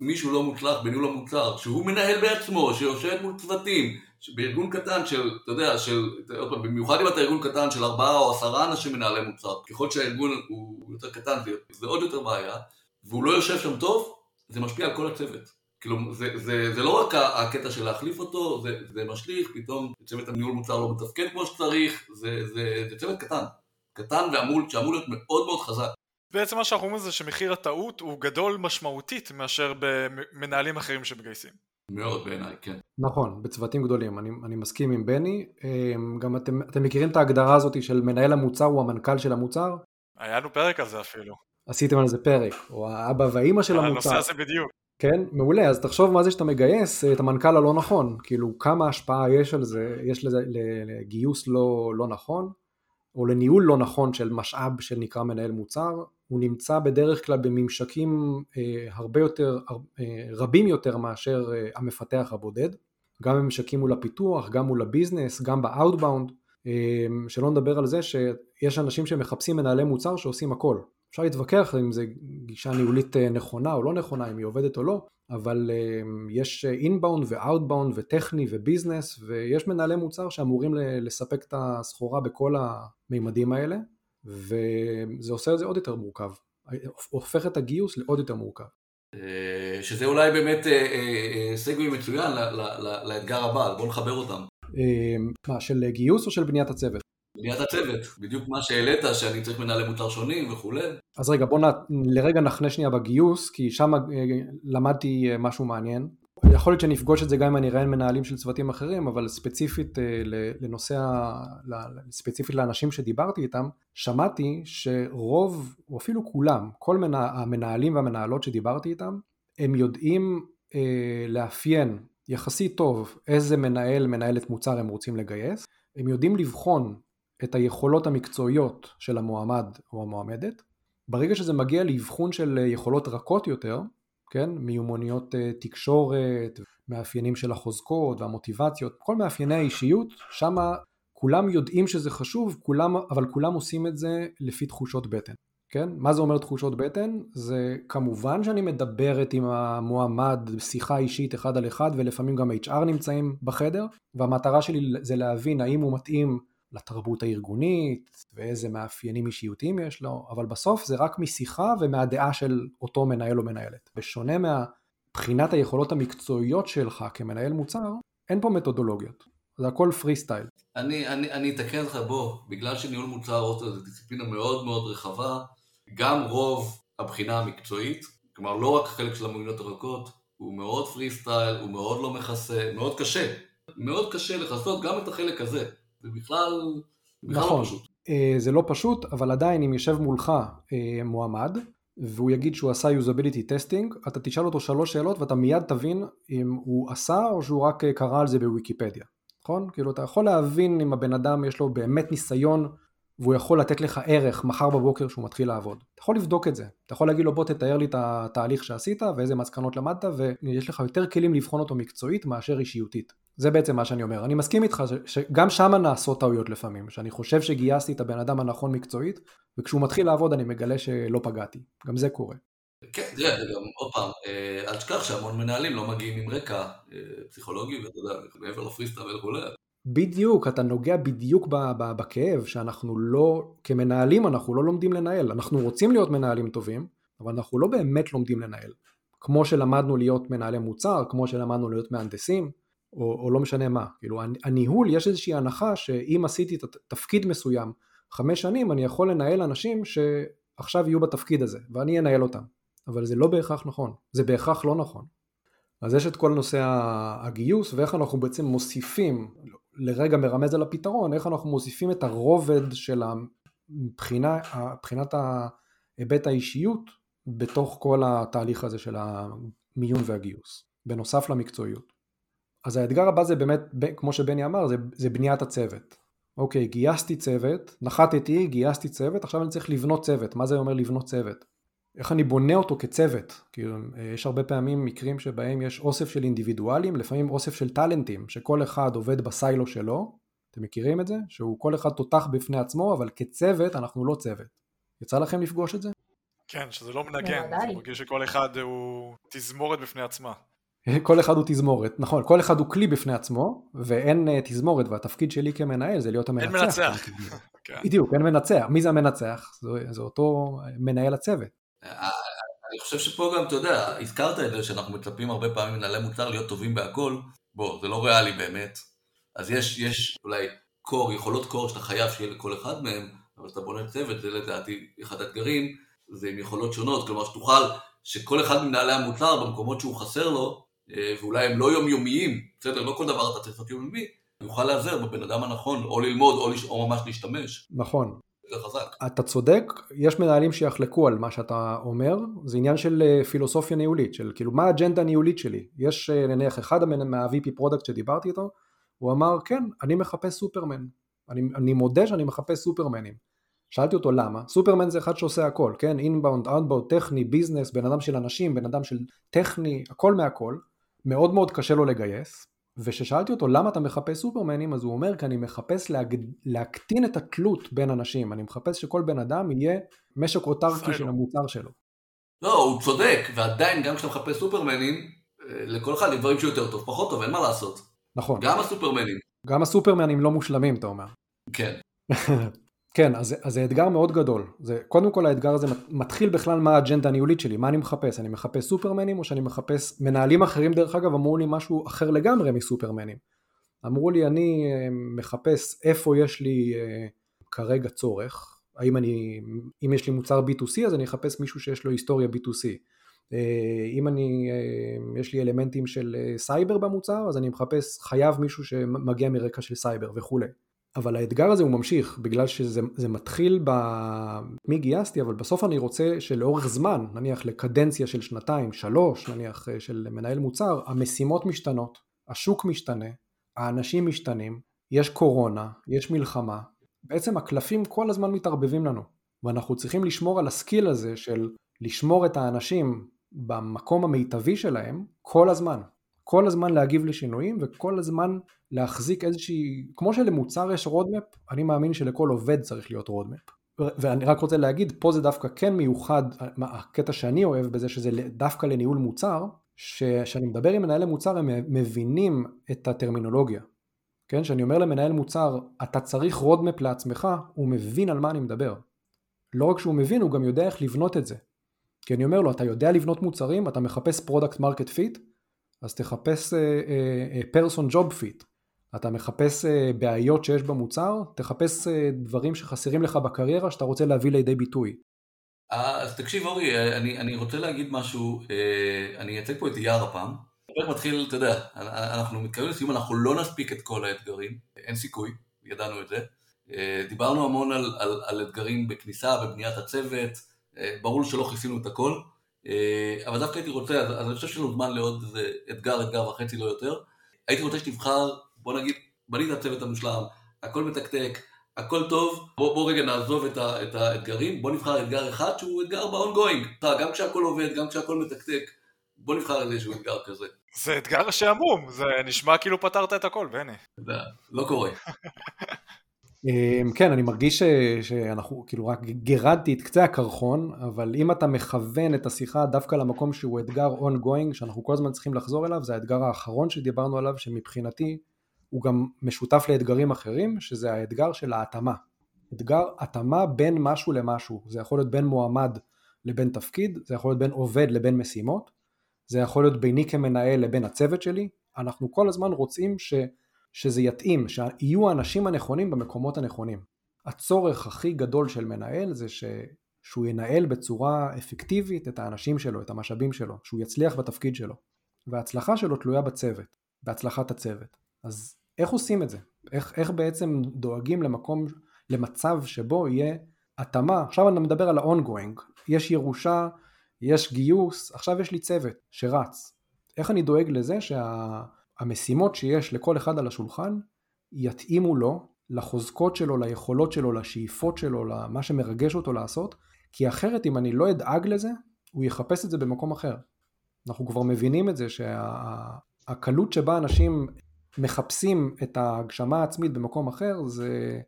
מישהו לא מוצלח בניהול המוצר, שהוא מנהל בעצמו, שיושב מול צוותים, בארגון קטן של, אתה יודע, של, עוד פעם, במיוחד אם אתה ארגון קטן של ארבעה או עשרה אנשים מנהלי מוצר, ככל שהארגון הוא יותר קטן זה, עוד יותר בעיה, והוא לא יושב שם טוב, זה משפיע על כל הצוות. כאילו, זה, זה, זה לא רק הקטע של להחליף אותו, זה, זה משליך, פתאום צוות הניהול מוצר לא מתפקד כמו שצריך, זה, זה, זה צוות קטן, קטן ואמור, שאמור להיות מאוד מאוד חזק. בעצם מה שאנחנו אומרים זה שמחיר הטעות הוא גדול משמעותית מאשר במנהלים אחרים שמגייסים. מאוד בעיניי, כן. נכון, בצוותים גדולים, אני, אני מסכים עם בני. אמ, גם אתם, אתם מכירים את ההגדרה הזאת של מנהל המוצר הוא המנכ"ל של המוצר? היה לנו פרק על זה אפילו. עשיתם על זה פרק, או האבא והאימא של המוצר. על הנושא הזה בדיוק. כן, מעולה, אז תחשוב מה זה שאתה מגייס אה, את המנכ"ל הלא נכון, כאילו כמה השפעה יש על זה, יש לזה לגיוס לא, לא נכון, או לניהול לא נכון של משאב שנקרא מנהל מוצר, הוא נמצא בדרך כלל בממשקים אה, הרבה יותר, אה, רבים יותר מאשר אה, המפתח הבודד, גם בממשקים מול הפיתוח, גם מול ה business, גם ב outbound, שלא נדבר על זה שיש אנשים שמחפשים מנהלי מוצר שעושים הכל, אפשר להתווכח אם זו גישה ניהולית נכונה או לא נכונה, אם היא עובדת או לא, אבל אה, יש אינבאונד ואוטבאונד וטכני וביזנס, ויש מנהלי מוצר שאמורים לספק את הסחורה בכל המימדים האלה, וזה עושה את זה עוד יותר מורכב, הופך את הגיוס לעוד יותר מורכב. אה, שזה אולי באמת סגווי מצוין לאתגר הבא, בואו נחבר אותם. מה, של גיוס או של בניית הצוות? בניית הצוות, בדיוק מה שהעלית, שאני צריך מנהלי מוצר שונים וכולי. אז רגע, בוא נ... לרגע נחנה שנייה בגיוס, כי שם אה, למדתי אה, משהו מעניין. יכול להיות שנפגוש את זה גם אם אני אראה מנהלים של צוותים אחרים, אבל ספציפית אה, לנושא, ספציפית לאנשים שדיברתי איתם, שמעתי שרוב, או אפילו כולם, כל מנה, המנהלים והמנהלות שדיברתי איתם, הם יודעים אה, לאפיין יחסית טוב איזה מנהל, מנהלת מוצר הם רוצים לגייס, הם יודעים לבחון את היכולות המקצועיות של המועמד או המועמדת. ברגע שזה מגיע לאבחון של יכולות רכות יותר, כן, מיומנויות אה, תקשורת, מאפיינים של החוזקות והמוטיבציות, כל מאפייני האישיות, שם כולם יודעים שזה חשוב, כולם, אבל כולם עושים את זה לפי תחושות בטן. כן? מה זה אומר תחושות בטן? זה כמובן שאני מדברת עם המועמד שיחה אישית אחד על אחד ולפעמים גם HR נמצאים בחדר והמטרה שלי זה להבין האם הוא מתאים לתרבות הארגונית ואיזה מאפיינים אישיותיים יש לו, אבל בסוף זה רק משיחה ומהדעה של אותו מנהל או מנהלת. בשונה מבחינת היכולות המקצועיות שלך כמנהל מוצר, אין פה מתודולוגיות, זה הכל פרי סטייל. אני, אני, אני אתקן אותך בוא, בגלל שניהול מוצר אוטו זה דיסציפלינה מאוד מאוד רחבה, גם רוב הבחינה המקצועית, כלומר לא רק החלק של המיומנויות הרכות, הוא מאוד פרי סטייל, הוא מאוד לא מכסה, מאוד קשה. מאוד קשה לכסות גם את החלק הזה. זה בכלל, בכלל לא נכון. לא פשוט. אה, זה לא פשוט, אבל עדיין אם יושב מולך אה, מועמד, והוא יגיד שהוא עשה usability testing, אתה תשאל אותו שלוש שאלות ואתה מיד תבין אם הוא עשה או שהוא רק אה, קרא על זה בוויקיפדיה, נכון? כאילו אתה יכול להבין אם הבן אדם יש לו באמת ניסיון והוא יכול לתת לך ערך מחר בבוקר שהוא מתחיל לעבוד. אתה יכול לבדוק את זה, אתה יכול להגיד לו בוא תתאר לי את התהליך שעשית ואיזה מסקנות למדת ויש לך יותר כלים לבחון אותו מקצועית מאשר אישיותית. זה בעצם מה שאני אומר. אני מסכים איתך שגם שם נעשות טעויות לפעמים, שאני חושב שגייסתי את הבן אדם הנכון מקצועית, וכשהוא מתחיל לעבוד אני מגלה שלא פגעתי. גם זה קורה. כן, תראה, גם, עוד פעם, אה, אל תשכח שהמון מנהלים לא מגיעים עם רקע אה, פסיכולוגי, ואתה יודע, מעבר לפריסטייל וכולי. בדיוק, אתה נוגע בדיוק בכאב, שאנחנו לא, כמנהלים אנחנו לא לומדים לנהל. אנחנו רוצים להיות מנהלים טובים, אבל אנחנו לא באמת לומדים לנהל. כמו שלמדנו להיות מנהלי מוצר, כמו שלמדנו להיות מהנדסים, או, או לא משנה מה. כאילו, הניהול, יש איזושהי הנחה שאם עשיתי את התפקיד מסוים חמש שנים, אני יכול לנהל אנשים שעכשיו יהיו בתפקיד הזה, ואני אנהל אותם. אבל זה לא בהכרח נכון, זה בהכרח לא נכון. אז יש את כל נושא הגיוס, ואיך אנחנו בעצם מוסיפים, לרגע מרמז על הפתרון, איך אנחנו מוסיפים את הרובד של מבחינת היבט האישיות בתוך כל התהליך הזה של המיון והגיוס, בנוסף למקצועיות. אז האתגר הבא זה באמת, כמו שבני אמר, זה, זה בניית הצוות. אוקיי, גייסתי צוות, נחתתי, גייסתי צוות, עכשיו אני צריך לבנות צוות. מה זה אומר לבנות צוות? איך אני בונה אותו כצוות? כאילו, יש הרבה פעמים מקרים שבהם יש אוסף של אינדיבידואלים, לפעמים אוסף של טאלנטים, שכל אחד עובד בסיילו שלו. אתם מכירים את זה? שהוא כל אחד תותח בפני עצמו, אבל כצוות אנחנו לא צוות. יצא לכם לפגוש את זה? כן, שזה לא מנגן, זה מרגיש שכל אחד הוא תזמורת בפני עצמה. כל אחד הוא תזמורת, נכון, כל אחד הוא כלי בפני עצמו, ואין uh, תזמורת, והתפקיד שלי כמנהל זה להיות המנצח. אין מנצח. כן. בדיוק, אין מנצח. מי זה המנצח? זה, זה אותו מנהל הצוות. אני חושב שפה גם, אתה יודע, הזכרת את זה שאנחנו מצפים הרבה פעמים מנהלי מוצר להיות טובים בהכל, בוא, זה לא ריאלי באמת. אז יש, יש אולי קור, יכולות קור שאתה חייב שיהיה לכל אחד מהם, אבל אתה בונה צוות, זה לדעתי אחד האתגרים, זה עם יכולות שונות, כלומר שתוכל, שכל אחד ממנהלי המוצר במקומות שהוא חסר לו, אה, ואולי הם לא יומיומיים, בסדר, לא כל דבר אתה צריך לעשות יומיומי, יוכל להיעזר בבן אדם הנכון, או ללמוד, או, לש... או ממש להשתמש. נכון. זה חזק. אתה צודק, יש מנהלים שיחלקו על מה שאתה אומר, זה עניין של אה, פילוסופיה ניהולית, של כאילו מה האג'נדה הניהולית שלי. יש אה, נניח אחד מה- VP product שדיברתי איתו, הוא אמר כן, אני מחפש סופרמן. אני, אני מודה שאני מחפש סופרמנים. שאלתי אותו למה, סופרמן זה אחד שעושה הכל, כן, inbound, outbound, טכני, business, בן אדם של אנשים, בן אדם של טכני, הכל מהכל, מאוד מאוד קשה לו לגייס, וכששאלתי אותו למה אתה מחפש סופרמנים, אז הוא אומר כי אני מחפש להג... להקטין את התלות בין אנשים, אני מחפש שכל בן אדם יהיה משק אוטרקי של המוצר שלו. לא, הוא צודק, ועדיין גם כשאתה מחפש סופרמנים, אה, לכל אחד יש דברים שיותר טוב, פחות טוב, אין מה לעשות. נכון. גם הסופרמנים. גם הסופרמנים לא מושלמים, אתה אומר. כן. כן, אז, אז זה אתגר מאוד גדול. זה, קודם כל האתגר הזה מתחיל בכלל מה האג'נדה הניהולית שלי, מה אני מחפש? אני מחפש סופרמנים או שאני מחפש... מנהלים אחרים דרך אגב אמרו לי משהו אחר לגמרי מסופרמנים. אמרו לי אני אה, מחפש איפה יש לי אה, כרגע צורך, האם אני, אם יש לי מוצר B2C אז אני אחפש מישהו שיש לו היסטוריה B2C. אה, אם אני, יש לי אלמנטים של סייבר במוצר אז אני מחפש חייב מישהו שמגיע מרקע של סייבר וכולי. אבל האתגר הזה הוא ממשיך, בגלל שזה מתחיל ב... מי גייסתי, אבל בסוף אני רוצה שלאורך זמן, נניח לקדנציה של שנתיים, שלוש, נניח אה, של מנהל מוצר, המשימות משתנות, השוק משתנה, האנשים משתנים, יש קורונה, יש מלחמה, בעצם הקלפים כל הזמן מתערבבים לנו, ואנחנו צריכים לשמור על ה skill הזה של לשמור את האנשים במקום המיטבי שלהם כל הזמן. כל הזמן להגיב לשינויים וכל הזמן להחזיק איזושהי, כמו שלמוצר יש roadmap, אני מאמין שלכל עובד צריך להיות roadmap. ואני רק רוצה להגיד, פה זה דווקא כן מיוחד, הקטע שאני אוהב בזה שזה דווקא לניהול מוצר, שכשאני מדבר עם מנהלי מוצר הם מבינים את הטרמינולוגיה. כן, כשאני אומר למנהל מוצר, אתה צריך roadmap לעצמך, הוא מבין על מה אני מדבר. לא רק שהוא מבין, הוא גם יודע איך לבנות את זה. כי אני אומר לו, אתה יודע לבנות מוצרים, אתה מחפש product market fit, אז תחפש person job fit. אתה מחפש uh, בעיות שיש במוצר, תחפש uh, דברים שחסרים לך בקריירה שאתה רוצה להביא לידי ביטוי. אז תקשיב אורי, אני, אני רוצה להגיד משהו, אני אייצג פה את אייר הפעם. הפרק מתחיל, אתה יודע, אנחנו מתקרבים לסיום, אנחנו לא נספיק את כל האתגרים, אין סיכוי, ידענו את זה. דיברנו המון על, על, על אתגרים בכניסה, בבניית הצוות, ברור שלא כיסינו את הכל, אבל דווקא הייתי רוצה, אז אני חושב שיש לנו זמן לעוד איזה אתגר, אתגר וחצי, לא יותר. הייתי רוצה שתבחר בוא נגיד, בנית צוות המושלם, הכל מתקתק, הכל טוב, בוא, בוא רגע נעזוב את, ה, את האתגרים, בוא נבחר אתגר אחד שהוא אתגר ב-ongoing, גם כשהכל עובד, גם כשהכל מתקתק, בוא נבחר איזשהו אתגר כזה. זה אתגר שעמום, זה נשמע כאילו פתרת את הכל, בני. לא קורה. אמ, כן, אני מרגיש שאנחנו, כאילו רק גירדתי את קצה הקרחון, אבל אם אתה מכוון את השיחה דווקא למקום שהוא אתגר ongoing, שאנחנו כל הזמן צריכים לחזור אליו, זה האתגר האחרון שדיברנו עליו, שמבחינתי הוא גם משותף לאתגרים אחרים, שזה האתגר של ההתאמה. אתגר התאמה בין משהו למשהו, זה יכול להיות בין מועמד לבין תפקיד, זה יכול להיות בין עובד לבין משימות, זה יכול להיות ביני כמנהל לבין הצוות שלי, אנחנו כל הזמן רוצים ש... שזה יתאים, שיהיו האנשים הנכונים במקומות הנכונים. הצורך הכי גדול של מנהל זה ש... שהוא ינהל בצורה אפקטיבית את האנשים שלו, את המשאבים שלו, שהוא יצליח בתפקיד שלו. וההצלחה שלו תלויה בצוות, בהצלחת הצוות. אז איך עושים את זה? איך, איך בעצם דואגים למקום, למצב שבו יהיה התאמה, עכשיו אני מדבר על ה-ongoing, יש ירושה, יש גיוס, עכשיו יש לי צוות שרץ. איך אני דואג לזה שה... המשימות שיש לכל אחד על השולחן יתאימו לו, לחוזקות שלו, ליכולות שלו, לשאיפות שלו, למה שמרגש אותו לעשות, כי אחרת אם אני לא אדאג לזה, הוא יחפש את זה במקום אחר. אנחנו כבר מבינים את זה שהקלות שבה אנשים מחפשים את ההגשמה העצמית במקום אחר זה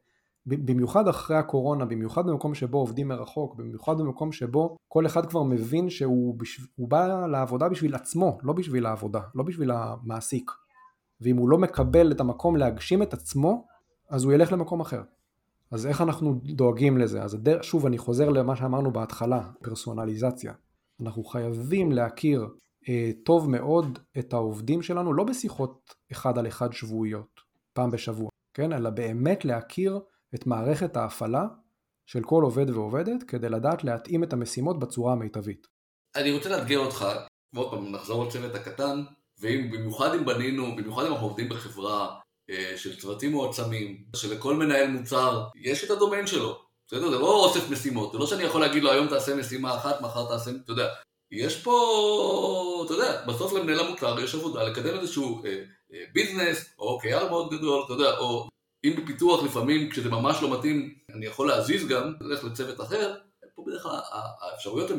במיוחד אחרי הקורונה, במיוחד במקום שבו עובדים מרחוק, במיוחד במקום שבו כל אחד כבר מבין שהוא בשב... בא לעבודה בשביל עצמו, לא בשביל העבודה, לא בשביל המעסיק. ואם הוא לא מקבל את המקום להגשים את עצמו, אז הוא ילך למקום אחר. אז איך אנחנו דואגים לזה? אז הדר... שוב, אני חוזר למה שאמרנו בהתחלה, פרסונליזציה. אנחנו חייבים להכיר אה, טוב מאוד את העובדים שלנו, לא בשיחות אחד על אחד שבועיות, פעם בשבוע, כן? אלא באמת להכיר את מערכת ההפעלה של כל עובד ועובדת, כדי לדעת להתאים את המשימות בצורה המיטבית. אני רוצה לאתגר אותך, ועוד פעם, נחזור לצוות הקטן, ובמיוחד אם בנינו, במיוחד אם אנחנו עובדים בחברה אה, של צוותים מועצמים, שלכל מנהל מוצר יש את הדומיין שלו. בסדר? זה לא אוסף משימות, זה לא שאני יכול להגיד לו היום תעשה משימה אחת, מחר תעשה, אתה יודע. יש פה, אתה יודע, בסוף למנהל המוצר יש עבודה לקדם איזשהו אה, אה, ביזנס, או OKR מאוד גדול, אתה יודע, או אם בפיתוח לפעמים כשזה ממש לא מתאים, אני יכול להזיז גם, ללכת לצוות אחר, בדרך כלל האפשרויות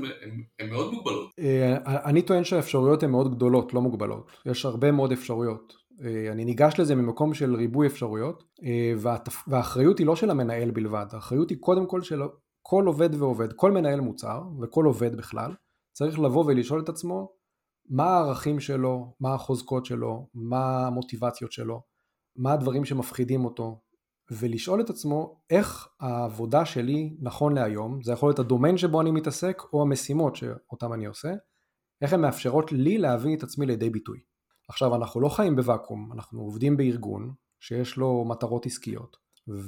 הן מאוד מוגבלות. אה, אני טוען שהאפשרויות הן מאוד גדולות, לא מוגבלות. יש הרבה מאוד אפשרויות. אה, אני ניגש לזה ממקום של ריבוי אפשרויות, אה, והאחריות היא לא של המנהל בלבד, האחריות היא קודם כל של כל עובד ועובד, כל מנהל מוצר וכל עובד בכלל, צריך לבוא ולשאול את עצמו מה הערכים שלו, מה החוזקות שלו, מה המוטיבציות שלו, מה הדברים שמפחידים אותו, ולשאול את עצמו איך העבודה שלי נכון להיום, זה יכול להיות הדומיין שבו אני מתעסק או המשימות שאותן אני עושה, איך הן מאפשרות לי להביא את עצמי לידי ביטוי. עכשיו אנחנו לא חיים בוואקום, אנחנו עובדים בארגון שיש לו מטרות עסקיות,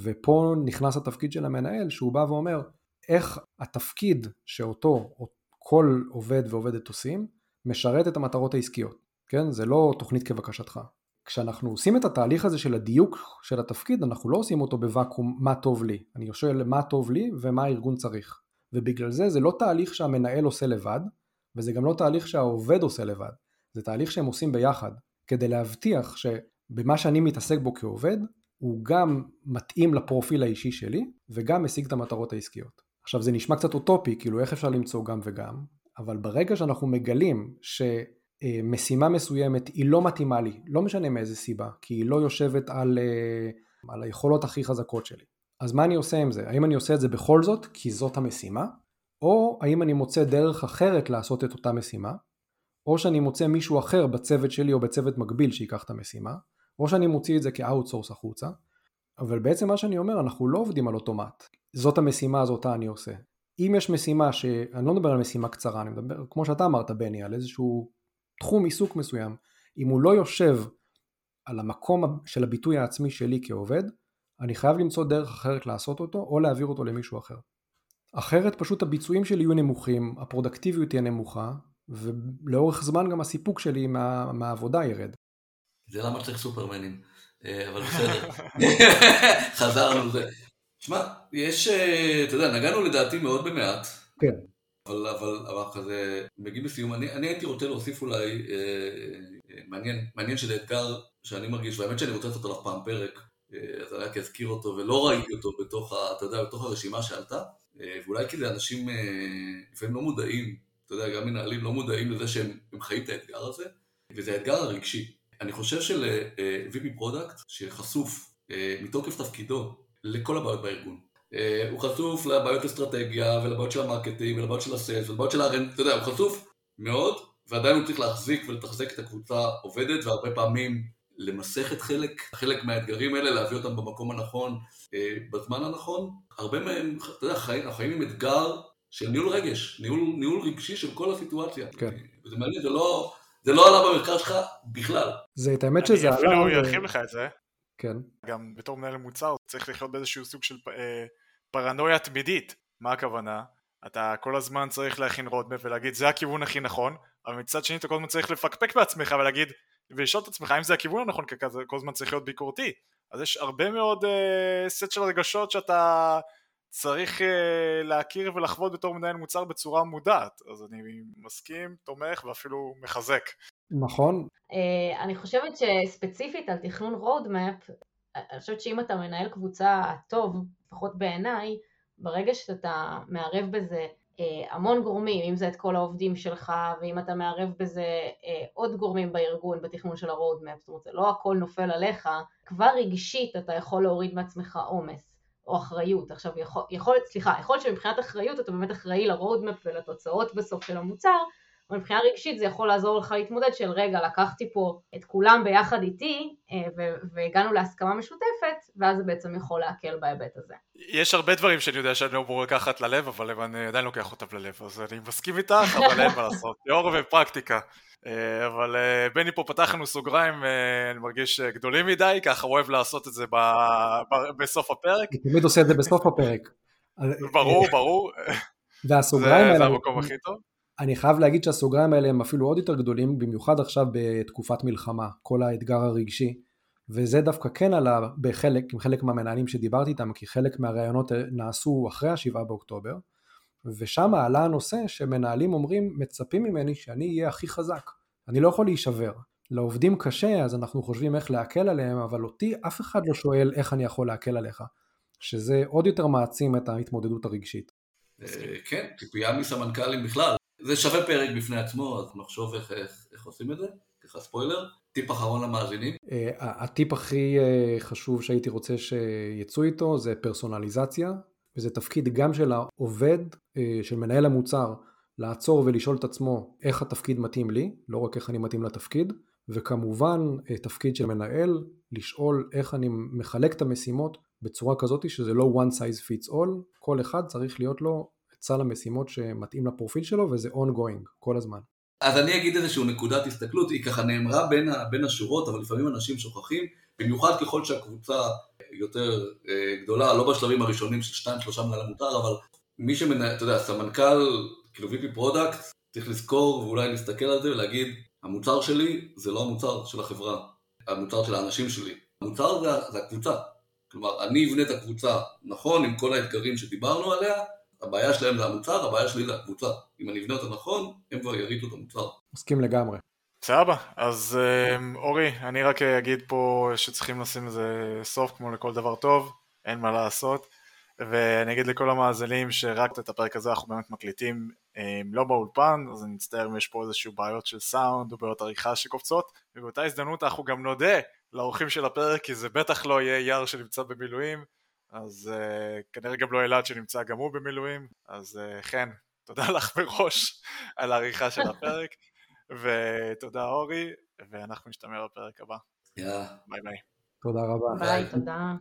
ופה נכנס התפקיד של המנהל שהוא בא ואומר איך התפקיד שאותו כל עובד ועובדת עושים משרת את המטרות העסקיות, כן? זה לא תוכנית כבקשתך, כשאנחנו עושים את התהליך הזה של הדיוק של התפקיד, אנחנו לא עושים אותו בוואקום מה טוב לי. אני שואל מה טוב לי ומה הארגון צריך. ובגלל זה זה לא תהליך שהמנהל עושה לבד, וזה גם לא תהליך שהעובד עושה לבד. זה תהליך שהם עושים ביחד, כדי להבטיח שבמה שאני מתעסק בו כעובד, הוא גם מתאים לפרופיל האישי שלי, וגם משיג את המטרות העסקיות. עכשיו זה נשמע קצת אוטופי, כאילו איך אפשר למצוא גם וגם, אבל ברגע שאנחנו מגלים ש... אה, משימה מסוימת היא לא מתאימה לי, לא משנה מאיזה סיבה, כי היא לא יושבת על, אה, על היכולות הכי חזקות שלי. אז מה אני עושה עם זה? האם אני עושה את זה בכל זאת כי זאת המשימה? או האם אני מוצא דרך אחרת לעשות את אותה משימה? או שאני מוצא מישהו אחר בצוות שלי או בצוות מקביל שיקח את המשימה? או שאני מוציא את זה כאוטסורס החוצה? אבל בעצם מה שאני אומר, אנחנו לא עובדים על אוטומט. זאת המשימה, הזאת אותה אני עושה. אם יש משימה ש... אני לא מדבר על משימה קצרה, אני מדבר, כמו שאתה אמרת בני, על איזשהו תחום עיסוק מסוים, אם הוא לא יושב על המקום של הביטוי העצמי שלי כעובד, אני חייב למצוא דרך אחרת לעשות אותו, או להעביר אותו למישהו אחר. אחרת פשוט הביצועים שלי יהיו נמוכים, הפרודקטיביות תהיה נמוכה, ולאורך זמן גם הסיפוק שלי מה, מהעבודה ירד. זה למה צריך סופרמנים, אה, אבל בסדר, חזרנו לזה. שמע, יש, אה, אתה יודע, נגענו לדעתי מאוד במעט. כן. אבל, אבל, אבל כזה, מגיעים לסיום, אני, אני הייתי רוצה להוסיף אולי, אה, אה, מעניין, מעניין שזה אתגר שאני מרגיש, והאמת שאני רוצה לעשות עליו פעם פרק, אה, אז אני רק אזכיר אותו, ולא ראיתי אותו בתוך, ה, אתה יודע, בתוך הרשימה שעלתה, אה, ואולי כי זה אנשים אה, לפעמים לא מודעים, אתה יודע, גם מנהלים לא מודעים לזה שהם חיים את האתגר הזה, וזה האתגר הרגשי. אני חושב של-VP product שחשוף מתוקף תפקידו לכל הבעיות בארגון. הוא חשוף לבעיות אסטרטגיה ולבעיות של ה marketing ולבעיות של ה sales ולבעיות של ה R&D, אתה יודע, הוא חשוף מאוד ועדיין הוא צריך להחזיק ולתחזק את הקבוצה עובדת והרבה פעמים למסך את חלק, חלק מהאתגרים האלה, להביא אותם במקום הנכון, אה, בזמן הנכון. הרבה מהם, אתה יודע, חיים, החיים עם אתגר של ניהול רגש, ניהול, ניהול רגשי של כל הסיטואציה. כן. וזה מעניין, זה לא, זה לא עלה במחקר שלך בכלל. זה, את האמת שזה עלה... אפילו הוא ירחיב לך את זה. כן. גם בתור מנהל מוצר צריך לחיות באיזשהו סוג של אה, פרנויה תמידית. מה הכוונה? אתה כל הזמן צריך להכין roadmap ולהגיד זה הכיוון הכי נכון, אבל מצד שני אתה כל הזמן צריך לפקפק בעצמך ולהגיד ולשאול את עצמך אם זה הכיוון הנכון, כי אתה כל הזמן צריך להיות ביקורתי. אז יש הרבה מאוד uh, סט של רגשות שאתה צריך uh, להכיר ולחוות בתור מנהל מוצר בצורה מודעת. אז אני מסכים, תומך ואפילו מחזק. נכון. Uh, אני חושבת שספציפית על תכנון roadmap, אני חושבת שאם אתה מנהל קבוצה טוב, לפחות בעיניי, ברגע שאתה מערב בזה אה, המון גורמים, אם זה את כל העובדים שלך, ואם אתה מערב בזה אה, עוד גורמים בארגון בתכנון של ה-roadmap, זאת אומרת זה לא הכל נופל עליך, כבר רגשית אתה יכול להוריד מעצמך עומס או אחריות. עכשיו יכול, יכול, סליחה, יכול להיות שמבחינת אחריות אתה באמת אחראי ל-roadmap ולתוצאות בסוף של המוצר, אבל מבחינה רגשית זה יכול לעזור לך להתמודד של רגע, לקחתי פה את כולם ביחד איתי אה, והגענו להסכמה משותפת, ואז זה בעצם יכול להקל בהיבט הזה. יש הרבה דברים שאני יודע שאני לא אמור לקחת ללב, אבל אני עדיין לוקח אותם ללב, אז אני מסכים איתך, אבל אין מה לעשות, תיאור ופרקטיקה. אה, אבל אה, בני פה פתח לנו סוגריים, אני מרגיש גדולים מדי, ככה הוא אוהב לעשות את זה בסוף הפרק. הוא תמיד עושה את זה בסוף הפרק. ברור, ברור. והסוגריים האלה... זה המקום הכי טוב. אני חייב להגיד שהסוגריים האלה הם אפילו עוד יותר גדולים, במיוחד עכשיו בתקופת מלחמה, כל האתגר הרגשי, וזה דווקא כן עלה בחלק, עם חלק מהמנהלים שדיברתי איתם, כי חלק מהראיונות נעשו אחרי השבעה באוקטובר, ושם עלה הנושא שמנהלים אומרים, מצפים ממני שאני אהיה הכי חזק, אני לא יכול להישבר. לעובדים קשה, אז אנחנו חושבים איך להקל עליהם, אבל אותי אף אחד לא שואל איך אני יכול להקל עליך, שזה עוד יותר מעצים את ההתמודדות הרגשית. אה, כן, ציפייה מסמנכ"לים בכלל. זה שווה פרק בפני עצמו, אז נחשוב איך, איך, איך עושים את זה, ככה ספוילר. טיפ אחרון למאזינים. Uh, הטיפ הכי uh, חשוב שהייתי רוצה שיצאו איתו זה פרסונליזציה, וזה תפקיד גם של העובד, uh, של מנהל המוצר, לעצור ולשאול את עצמו איך התפקיד מתאים לי, לא רק איך אני מתאים לתפקיד, וכמובן תפקיד של מנהל, לשאול איך אני מחלק את המשימות בצורה כזאת שזה לא one size fits all, כל אחד צריך להיות לו סל המשימות שמתאים לפרופיל שלו וזה ongoing כל הזמן. אז אני אגיד איזושהי נקודת הסתכלות, היא ככה נאמרה בין, בין השורות, אבל לפעמים אנשים שוכחים, במיוחד ככל שהקבוצה יותר אה, גדולה, לא בשלבים הראשונים של שתיים שלושה מנהלי מוצר, אבל מי שמנהל, אתה יודע, סמנכ"ל, כאילו VP product, צריך לזכור ואולי להסתכל על זה ולהגיד, המוצר שלי זה לא המוצר של החברה, המוצר של האנשים שלי. המוצר זה, זה הקבוצה. כלומר, אני אבנה את הקבוצה נכון עם כל האתגרים שדיברנו עליה, הבעיה שלהם זה המוצר, הבעיה שלי זה הקבוצה. אם אני אבנה אותה נכון, הם כבר יריתו את המוצר. מסכים לגמרי. סבבה, אז אמ, אורי, אני רק אגיד פה שצריכים לשים לזה סוף כמו לכל דבר טוב, אין מה לעשות. ואני אגיד לכל המאזינים שרק את הפרק הזה אנחנו באמת מקליטים הם, לא באולפן, אז אני מצטער אם יש פה איזשהו בעיות של סאונד או בעיות עריכה שקופצות, ובאותה הזדמנות אנחנו גם נודה לאורחים של הפרק, כי זה בטח לא יהיה יער שנמצא במילואים, אז uh, כנראה גם לא אלעד שנמצא גם הוא במילואים, אז uh, חן, תודה לך מראש על העריכה של הפרק, ותודה אורי, ואנחנו נשתמע בפרק הבא. יאללה. ביי ביי. תודה רבה. ביי, תודה.